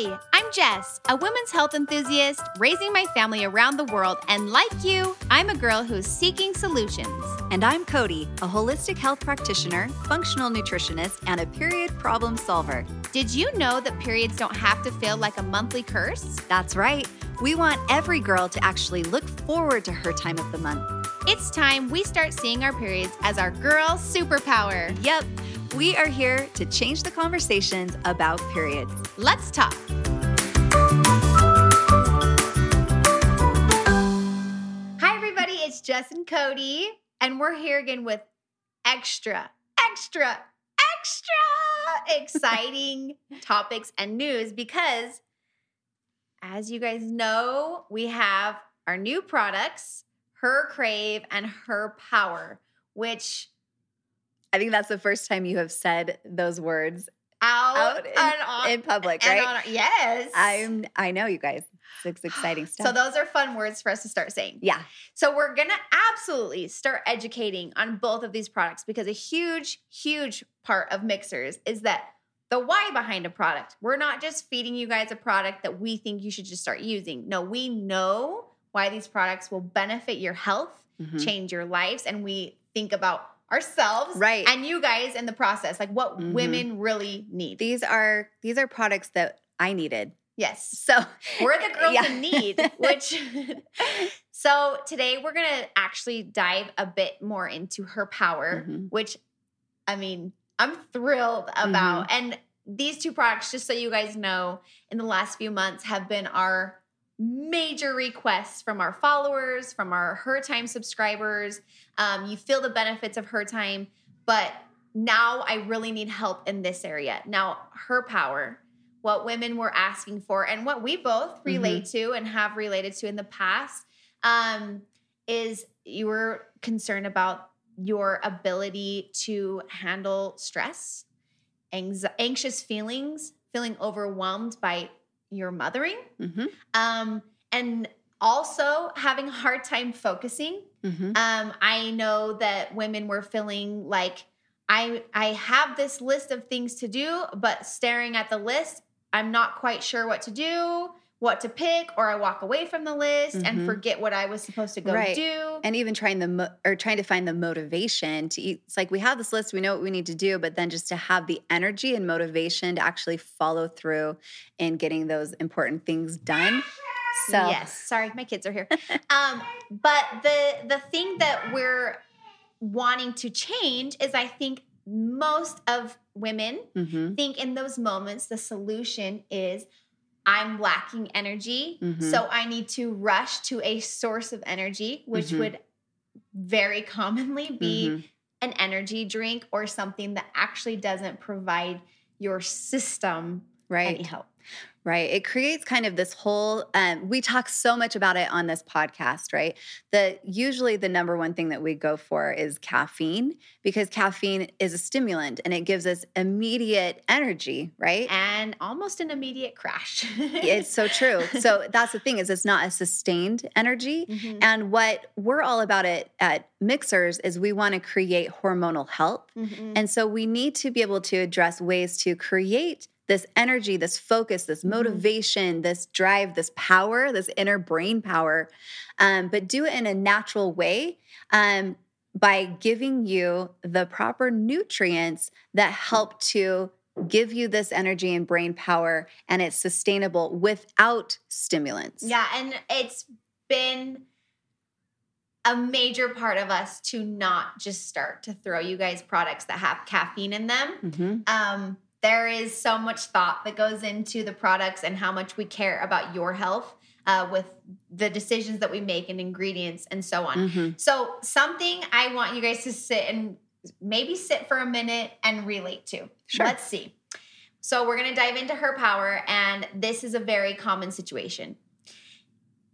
Hi, I'm Jess, a women's health enthusiast raising my family around the world. And like you, I'm a girl who's seeking solutions. And I'm Cody, a holistic health practitioner, functional nutritionist, and a period problem solver. Did you know that periods don't have to feel like a monthly curse? That's right. We want every girl to actually look forward to her time of the month. It's time we start seeing our periods as our girl superpower. Yep, we are here to change the conversations about periods. Let's talk. Hi, everybody. It's Jess and Cody, and we're here again with extra, extra, extra exciting topics and news because, as you guys know, we have our new products, Her Crave and Her Power, which I think that's the first time you have said those words out, out in, on, in public, right? on- yes. I'm I know you guys. It's exciting stuff. So those are fun words for us to start saying. yeah. So we're going to absolutely start educating on both of these products because a huge, huge part of mixhers is that the why behind a product. We're not just feeding you guys a product that we think you should just start using. No, we know why these products will benefit your health, Mhm. change your lives, and we think about ourselves Right. and you guys in the process, like what Mhm. women really need. These are these are products that I needed. yes. So We're the girls Yeah. in need, which so today we're gonna actually dive a bit more into her power, Mhm. which I mean, I'm thrilled about. Mm-hmm. And these two products, just so you guys know, in the last few months have been our major requests from our followers, from our Her Time subscribers. Um, you feel the benefits of Her Time, but now I really need help in this area. Now, Her Power, what women were asking for, and what we both relate to and have related to in the past, um, is you were concerned about your ability to handle stress, anx- anxious feelings, feeling overwhelmed by your mothering, Mhm. um, and also having a hard time focusing. Mhm. Um, I know that women were feeling like I I have this list of things to do, but staring at the list, I'm not quite sure what to do, what to pick, or I walk away from the list and Mhm. forget what I was supposed to go Right. do. and even trying the mo- or trying to find the motivation to eat it's like we have this list we know what we need to do but then just to have the energy and motivation to actually follow through in getting those important things done so yes, sorry, my kids are here. um, but the the thing that we're wanting to change is, I think most of women mhm, think in those moments the solution is I'm lacking energy, Mhm. so I need to rush to a source of energy, which Mhm. would very commonly be mhm. an energy drink or something that actually doesn't provide your system right any help. Right. It creates kind of this whole, um, we talk so much about it on this podcast, right? That usually the number one thing that we go for is caffeine because caffeine is a stimulant and it gives us immediate energy, right? And almost an immediate crash. it's so true. So that's the thing is it's not a sustained energy. Mhm. And what we're all about it at Mixhers is we want to create hormonal health. Mhm. And so we need to be able to address ways to create this energy, this focus, this Mhm. motivation, this drive, this power, this inner brain power, um, but do it in a natural way um, by giving you the proper nutrients that help to give you this energy and brain power and it's sustainable without stimulants. Yeah, and it's been a major part of us to not just start to throw you guys products that have caffeine in them. Mhm. Um, there is so much thought that goes into the products and how much we care about your health uh, with the decisions that we make and ingredients and so on. Mhm. So, something I want you guys to sit and maybe sit for a minute and relate to. Sure. Let's see. So, we're going to dive into her power, and this is a very common situation.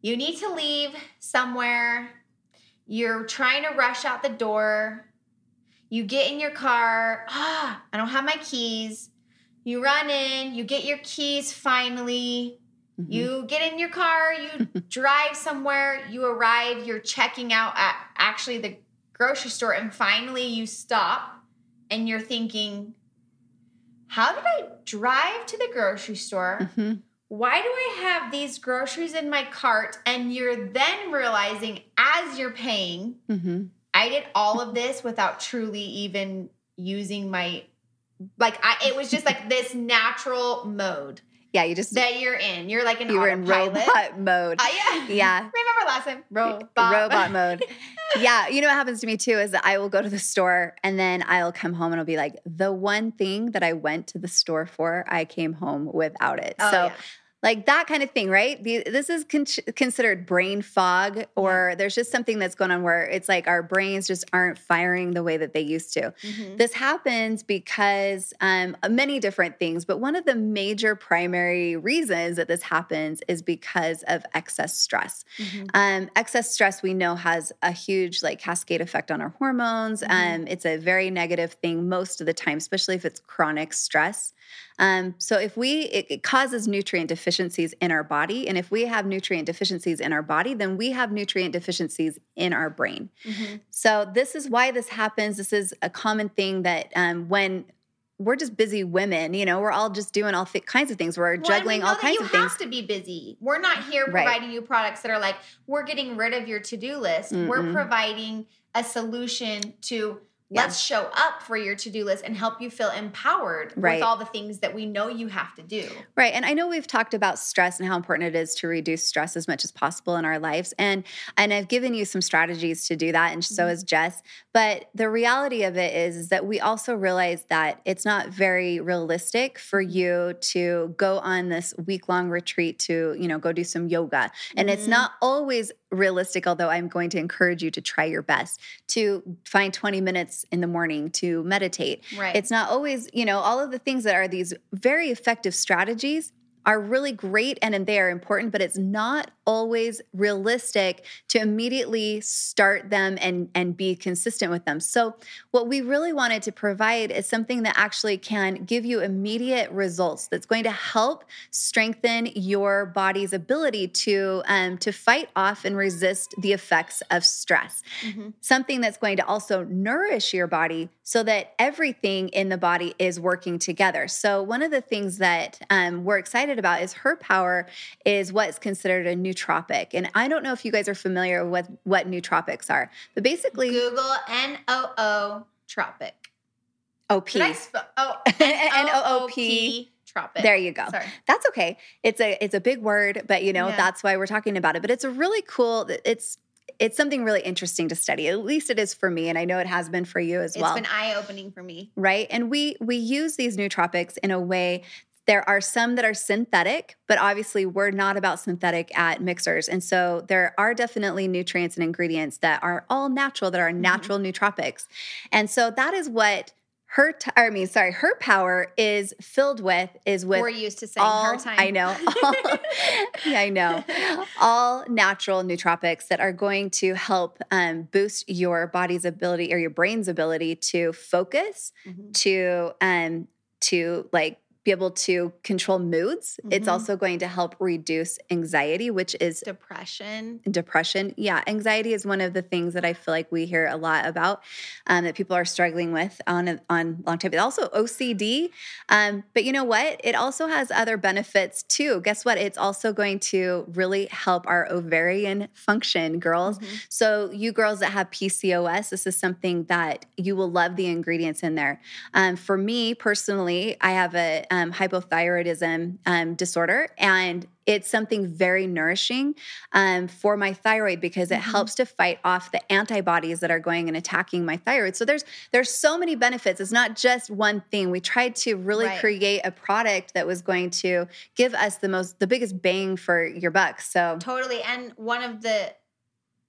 You need to leave somewhere, you're trying to rush out the door, you get in your car, ah, I don't have my keys. You run in, you get your keys finally. Mhm. You get in your car, you drive somewhere, you arrive, you're checking out at actually the grocery store, and finally you stop and you're thinking, how did I drive to the grocery store Mhm. why do I have these groceries in my cart? And you're then realizing as you're paying, Mm-hmm. I did all of this without truly even using my like I it was just like this natural mode Yeah, you just that you're in. You're like an you were in robot mode. Uh, yeah. Yeah. Remember last time? Robot. robot mode. Yeah, you know what happens to me too is that I will go to the store and then I'll come home and I'll be like, the one thing that I went to the store for, I came home without it. Oh, so yeah. Like that kind of thing, right? This is con- considered brain fog, or there's just something that's going on where it's like our brains just aren't firing the way that they used to. Mhm. This happens because um, many different things, but one of the major primary reasons that this happens is because of excess stress. Mhm. Um, excess stress we know has a huge like cascade effect on our hormones. Mhm. Um, it's a very negative thing most of the time, especially if it's chronic stress. Um, so if we it, it causes nutrient deficiencies in our body, and if we have nutrient deficiencies in our body, then we have nutrient deficiencies in our brain. Mhm. So this is why this happens. This is a common thing that um, when we're just busy women, you know, we're all just doing all th- kinds of things. We're Well, and we juggling all kinds you of things. have to be busy. We're not here Right. providing you products that are like, we're getting rid of your to do list. We're providing a solution to Yeah. let's show up for your to do list and help you feel empowered Right. with all the things that we know you have to do. Right. And I know we've talked about stress and how important it is to reduce stress as much as possible in our lives. And and I've given you some strategies to do that and so Mhm. has Jess. But the reality of it is, is that we also realize that it's not very realistic for you to go on this week-long retreat to, you know, go do some yoga. And it's Mhm. not always realistic, although I'm going to encourage you to try your best to find 20 minutes in the morning to meditate Right. it's not always, you know, all of the things that are these very effective strategies are really great and they are important, but it's not always realistic to immediately start them and and be consistent with them. So what we really wanted to provide is something that actually can give you immediate results that's going to help strengthen your body's ability to um, to fight off and resist the effects of stress Mhm. something that's going to also nourish your body so that everything in the body is working together. So, one of the things that um, we're excited about is her power is what's considered a nootropic. And I don't know if you guys are familiar with what nootropics are, but basically, Google N O O Tropic. OP. Did I spell? Oh, N-O-O-P. Tropic. There you go. Sorry. That's okay. It's a it's a big word, but you know Yeah. that's why we're talking about it. But it's a really cool. It's it's something really interesting to study. At least it is for me, and I know it has been for you as It's well. It's been eye opening for me. right? And we we use these nootropics in a way. There are some that are synthetic, but obviously we're not about synthetic at mixhers. And so there are definitely nutrients and ingredients that are all natural, that are Mhm. natural nootropics. And so that is what her, t- or I mean, sorry, her power is filled with, is with We're used to saying all her time. I know. All, yeah, I know. All natural nootropics that are going to help um, boost your body's ability or your brain's ability to focus, Mhm. to um, to like be able to control moods. It's Mhm. also going to help reduce anxiety, which is Depression. depression. Yeah, anxiety is one of the things that I feel like we hear a lot about um, that people are struggling with on on long term. It also OCD, um, but you know what? It also has other benefits too. Guess what? It's also going to really help our ovarian function, girls. Mhm. So you girls that have PCOS, this is something that you will love the ingredients in there. Um, for me personally, I have a um, hypothyroidism um, disorder, and it's something very nourishing um, for my thyroid because it Mhm. helps to fight off the antibodies that are going and attacking my thyroid. So there's there's so many benefits. It's not just one thing. We tried to really Right. create a product that was going to give us the most the biggest bang for your buck. So Totally. And one of the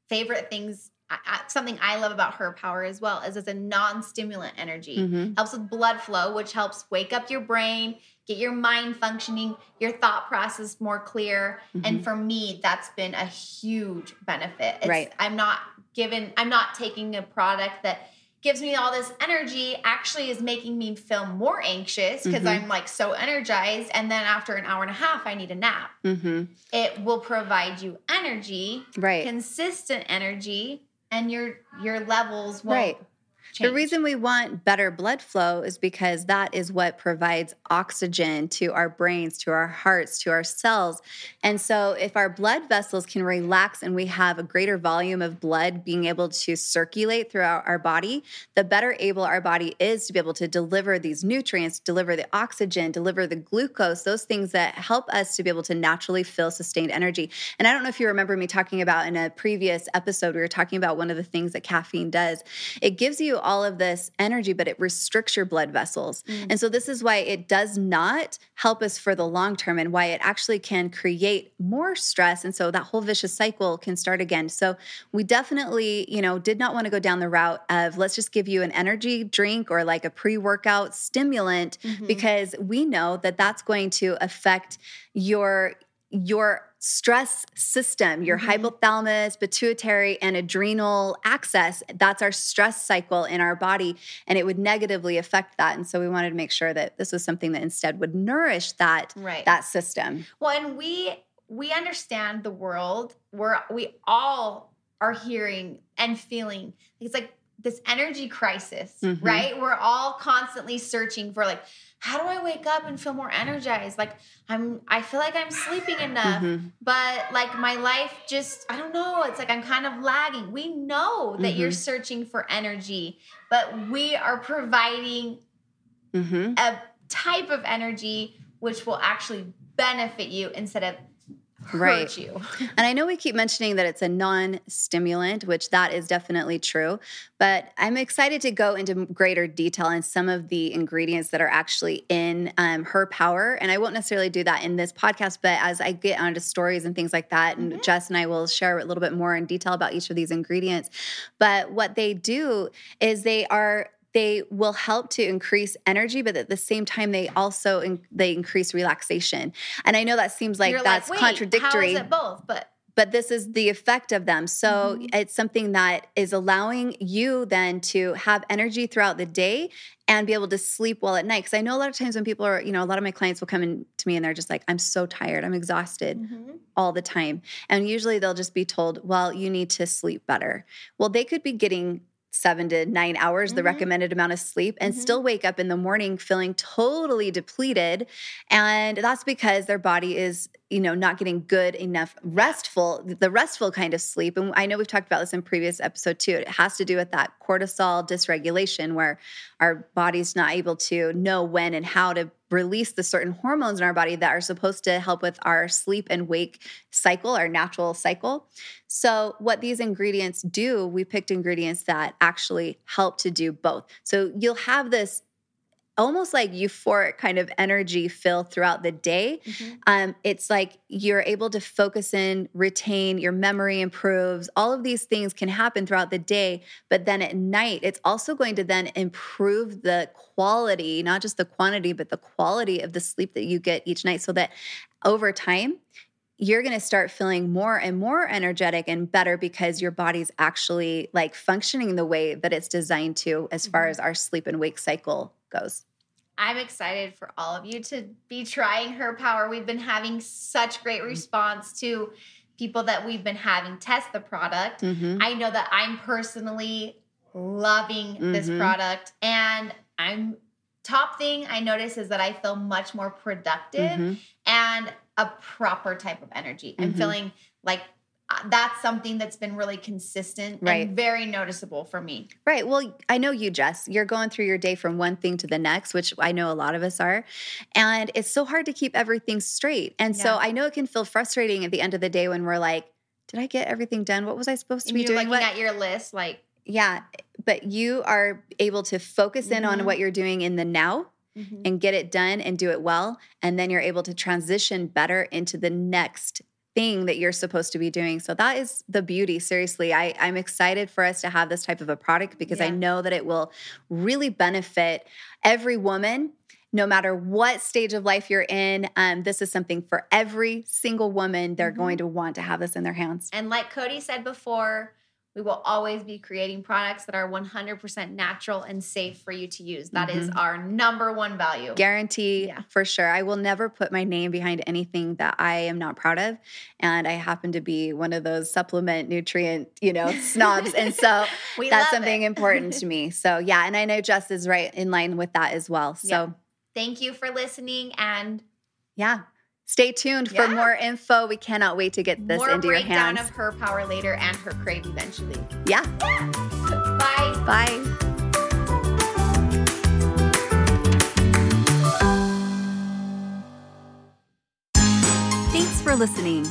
favorite things, I, I, something I love about her power as well, is it's a non stimulant energy. mhm. Helps with blood flow, which helps wake up your brain, get your mind functioning, your thought process more clear. And for me, that's been a huge benefit. It's, Right. I'm not given, I'm not taking a product that gives me all this energy actually is making me feel more anxious because Mhm. I'm like so energized and then after an hour and a half I need a nap. Mhm. It will provide you energy, right. consistent energy and your your levels won't Right. Change. The reason we want better blood flow is because that is what provides oxygen to our brains, to our hearts, to our cells. And so, if our blood vessels can relax and we have a greater volume of blood being able to circulate throughout our body, the better able our body is to be able to deliver these nutrients, deliver the oxygen, deliver the glucose, those things that help us to be able to naturally feel sustained energy. And I don't know if you remember me talking about in a previous episode, we were talking about one of the things that caffeine does. It gives you all of this energy, but it restricts your blood vessels. Mm. And so, this is why it does not help us for the long term and why it actually can create more stress. And so, that whole vicious cycle can start again. So, we definitely, you know, did not want to go down the route of let's just give you an energy drink or like a pre workout stimulant mm-hmm. because we know that that's going to affect your your stress system, your mm-hmm. hypothalamus, pituitary, and adrenal axis. That's our stress cycle in our body, and it would negatively affect that. And so we wanted to make sure that this was something that instead would nourish that right. that system. Well, and we we understand the world. We're we all are hearing and feeling. It's like this energy crisis, mm-hmm. right? We're all constantly searching for like how do I wake up and feel more energized? Like I'm I feel like I'm sleeping enough, mm-hmm. but like my life just I don't know, it's like I'm kind of lagging. We know that mm-hmm. you're searching for energy, but we are providing mm-hmm. a type of energy which will actually benefit you instead of right. you. and I know we keep mentioning that it's a non-stimulant, which that is definitely true, but I'm excited to go into greater detail on some of the ingredients that are actually in um, her power. And I won't necessarily do that in this podcast, but as I get onto stories and things like that, and mm-hmm. Jess and I will share a little bit more in detail about each of these ingredients. But what they do is they are they will help to increase energy but at the same time they also in, they increase relaxation and i know that seems like You're that's like, contradictory how is it both but but this is the effect of them. So mm-hmm. it's something that is allowing you then to have energy throughout the day and be able to sleep well at night. Because I know a lot of times when people are, you know, a lot of my clients will come in to me and they're just like, I'm so tired, I'm exhausted mm-hmm. all the time. And usually they'll just be told, well, you need to sleep better. Well, they could be getting seven to nine hours, mm-hmm. the recommended amount of sleep, and mm-hmm. still wake up in the morning feeling totally depleted. And that's because their body is, you know, not getting good enough restful, the restful kind of sleep. And I know we've talked about this in previous episode too. It has to do with that cortisol dysregulation where our body's not able to know when and how to release the certain hormones in our body that are supposed to help with our sleep and wake cycle, our natural cycle. So, what these ingredients do, we picked ingredients that actually help to do both. So, you'll have this almost like euphoric kind of energy fill throughout the day. Mm-hmm. Um, it's like you're able to focus in, retain, your memory improves. All of these things can happen throughout the day. But then at night, it's also going to then improve the quality, not just the quantity, but the quality of the sleep that you get each night so that over time, you're going to start feeling more and more energetic and better because your body's actually like functioning the way that it's designed to as far mm-hmm. as our sleep and wake cycle goes. I'm excited for all of you to be trying her power. We've been having such great mm-hmm. response to people that we've been having test the product. Mm-hmm. I know that I'm personally loving mm-hmm. this product and I'm top thing I notice is that I feel much more productive mm-hmm. and a proper type of energy. I'm mm-hmm. feeling like that's something that's been really consistent right. and very noticeable for me. Right. Well, I know you, Jess. You're going through your day from one thing to the next, which I know a lot of us are. And it's so hard to keep everything straight. And yeah. so I know it can feel frustrating at the end of the day when we're like, did I get everything done? What was I supposed to and be doing? Looking what? at your list, like yeah, but you are able to focus in mm-hmm. on what you're doing in the now mm-hmm. and get it done and do it well. And then you're able to transition better into the next thing that you're supposed to be doing. So that is the beauty. Seriously, I, I'm excited for us to have this type of a product because yeah. I know that it will really benefit every woman. No matter what stage of life you're in, um, this is something for every single woman. They're mm-hmm. going to want to have this in their hands. And like Cody said before, we will always be creating products that are 100% natural and safe for you to use. That is Mhm. our number one value. Guarantee Yeah. for sure. I will never put my name behind anything that I am not proud of. And I happen to be one of those supplement nutrient, you know, snobs. And so that's something it. important to me. So yeah, and I know Jess is right in line with that as well. So Yeah. Thank you for listening and yeah. Stay tuned for more info. We cannot wait to get this more into your hands. breakdown hands. of her power later and her crave eventually. yeah. Bye. Bye. Thanks for listening.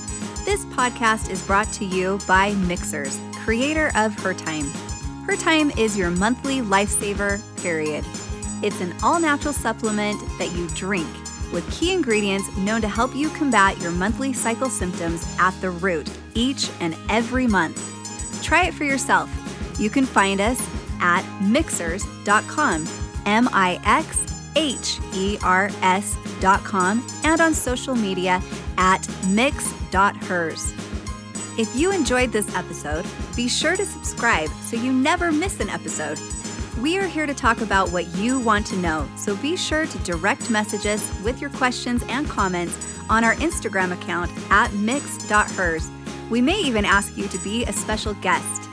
This podcast is brought to you by Mixhers, creator of Her Time. Her Time is your monthly lifesaver, period. It's an all natural supplement that you drink with key ingredients known to help you combat your monthly cycle symptoms at the root each and every month. Try it for yourself. You can find us at mixhers.com, M I X H E R S.com, and on social media at mix.hers. If you enjoyed this episode, be sure to subscribe so you never miss an episode. We are here to talk about what you want to know, so be sure to direct message us with your questions and comments on our Instagram account at mix.hers. We may even ask you to be a special guest.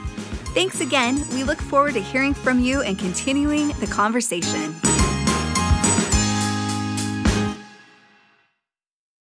Thanks again. We look forward to hearing from you and continuing the conversation.